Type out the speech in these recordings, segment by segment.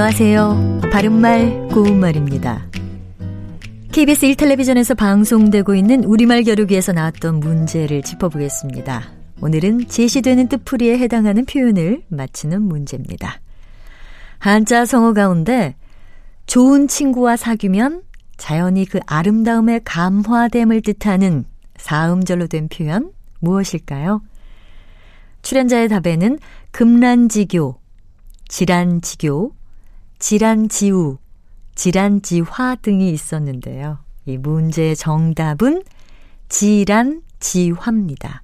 안녕하세요. 바른말 고운말입니다. KBS 1텔레비전에서 방송되고 있는 우리말 겨루기에서 나왔던 문제를 짚어보겠습니다. 오늘은 제시되는 뜻풀이에 해당하는 표현을 맞히는 문제입니다. 한자 성어 가운데 좋은 친구와 사귀면 자연히 그 아름다움의 감화됨을 뜻하는 사음절로 된 표현 무엇일까요? 출연자의 답에는 금란지교, 질환지교, 질환지우, 질환지화 등이 있었는데요. 이 문제의 정답은 질환지화입니다.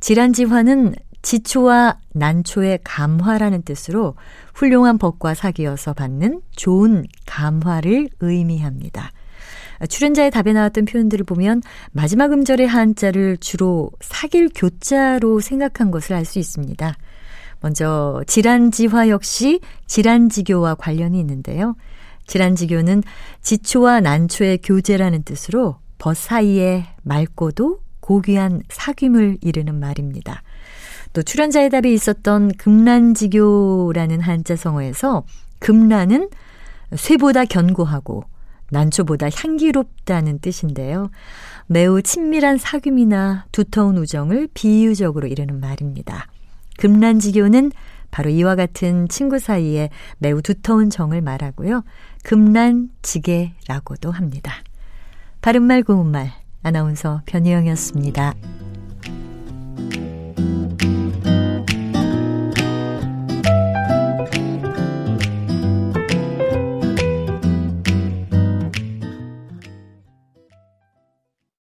질환지화는 지초와 난초의 감화라는 뜻으로 훌륭한 법과 사귀어서 받는 좋은 감화를 의미합니다. 출연자의 답에 나왔던 표현들을 보면 마지막 음절의 한자를 주로 사귈 교자로 생각한 것을 알 수 있습니다. 먼저 질환지화 역시 질환지교와 관련이 있는데요. 질환지교는 지초와 난초의 교제라는 뜻으로 벗 사이에 맑고도 고귀한 사귐을 이르는 말입니다. 또 출연자의 답에 있었던 금란지교라는 한자 성어에서 금란은 쇠보다 견고하고 난초보다 향기롭다는 뜻인데요. 매우 친밀한 사귐이나 두터운 우정을 비유적으로 이르는 말입니다. 금란지교는 바로 이와 같은 친구 사이에 매우 두터운 정을 말하고요. 금란지게라고도 합니다. 바른말 고운말 아나운서 변희영이었습니다.